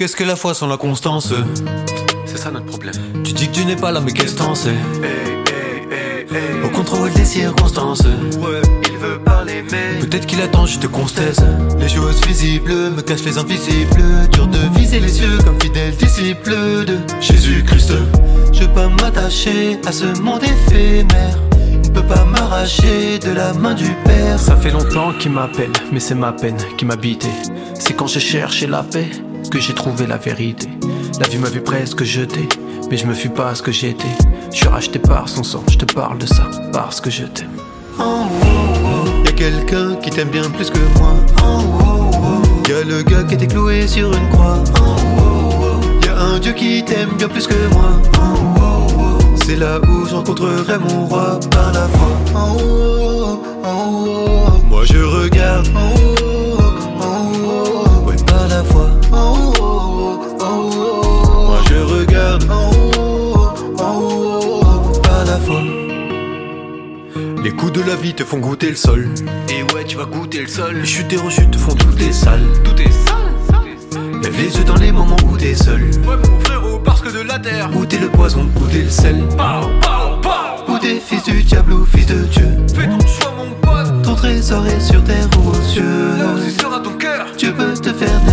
Qu'est-ce que la foi sans la constance? C'est ça notre problème. Tu dis que tu n'es pas là, mais qu'est-ce que t'en sais? Hey, hey, hey, Au contrôle des circonstances. Ouais, il veut parler, mais. Peut-être qu'il attend juste qu'on se taise. Les choses visibles me cachent les invisibles. Dur de viser les yeux comme fidèle disciple de Jésus-Christ. Je pas m'attacher à ce monde éphémère. Il ne peut pas m'arracher de la main du Père. Ça fait longtemps qu'il m'appelle, mais c'est ma peine qui m'habitait. C'est quand j'ai cherché la paix que j'ai trouvé la vérité. La vie m'avait presque jeté, mais je me fus pas ce que j'étais. Je suis racheté par son sang, je te parle de ça, parce que je t'aime. Oh, oh. Y'a quelqu'un qui t'aime bien plus que moi. Y'a le gars qui était cloué sur une croix. Y'a un Dieu qui t'aime bien plus que moi. C'est là où je rencontrerai mon roi par la foi. Moi je regarde. Les coups de la vie te font goûter le sol. Et ouais, tu vas goûter le sol. Les chutes et rechutes te font tout est sale. Tout est sale. Lève les yeux dans les moments où t'es seul. Ouais, mon frérot, parce que de la terre. Où t'es le poison, où t'es le sel. Pow, pow, pow. Où t'es fils du diable ou fils de Dieu. Fais ton choix, mon pote. Ton trésor est sur terre ou aux cieux. Là aussi sera ton cœur. Dieu peut te faire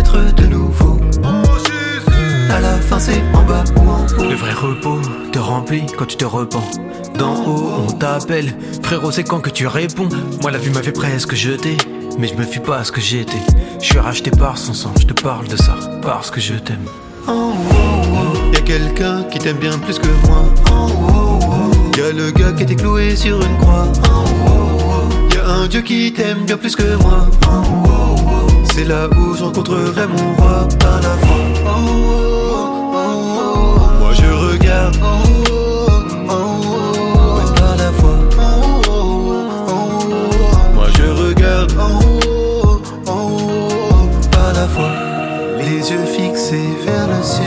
Le vrai repos te remplit quand tu te repens. D'en haut, on t'appelle. Frérot, c'est quand que tu réponds? Moi, la vie m'avait presque jeté. Mais je me fus pas ce que j'étais. Je suis racheté par son sang, je te parle de ça, parce que je t'aime. Oh, oh, oh. Y'a quelqu'un qui t'aime bien plus que moi. Y'a le gars qui était cloué sur une croix. Y'a un Dieu qui t'aime bien plus que moi. C'est là où je rencontrerai mon roi par la foi. Oh, oh. Ouais, par la. Moi je regarde. Oh, oh, oh. Par la foi. Les yeux fixés vers le ciel.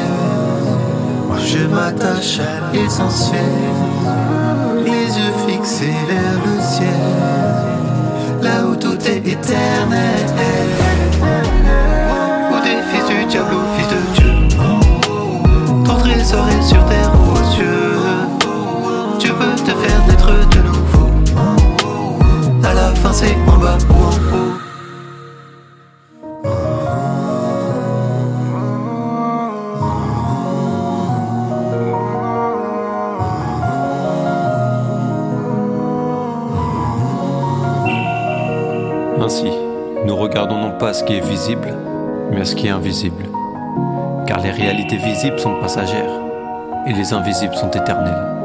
Moi je m'attache à l'essentiel. Les yeux fixés vers le ciel. Là où tout est éternel. Où t'es fils du diable ou fils de Dieu. Ton trésor est sur terre Ainsi, nous regardons non pas ce qui est visible, mais ce qui est invisible. Car les réalités visibles sont passagères et les invisibles sont éternelles.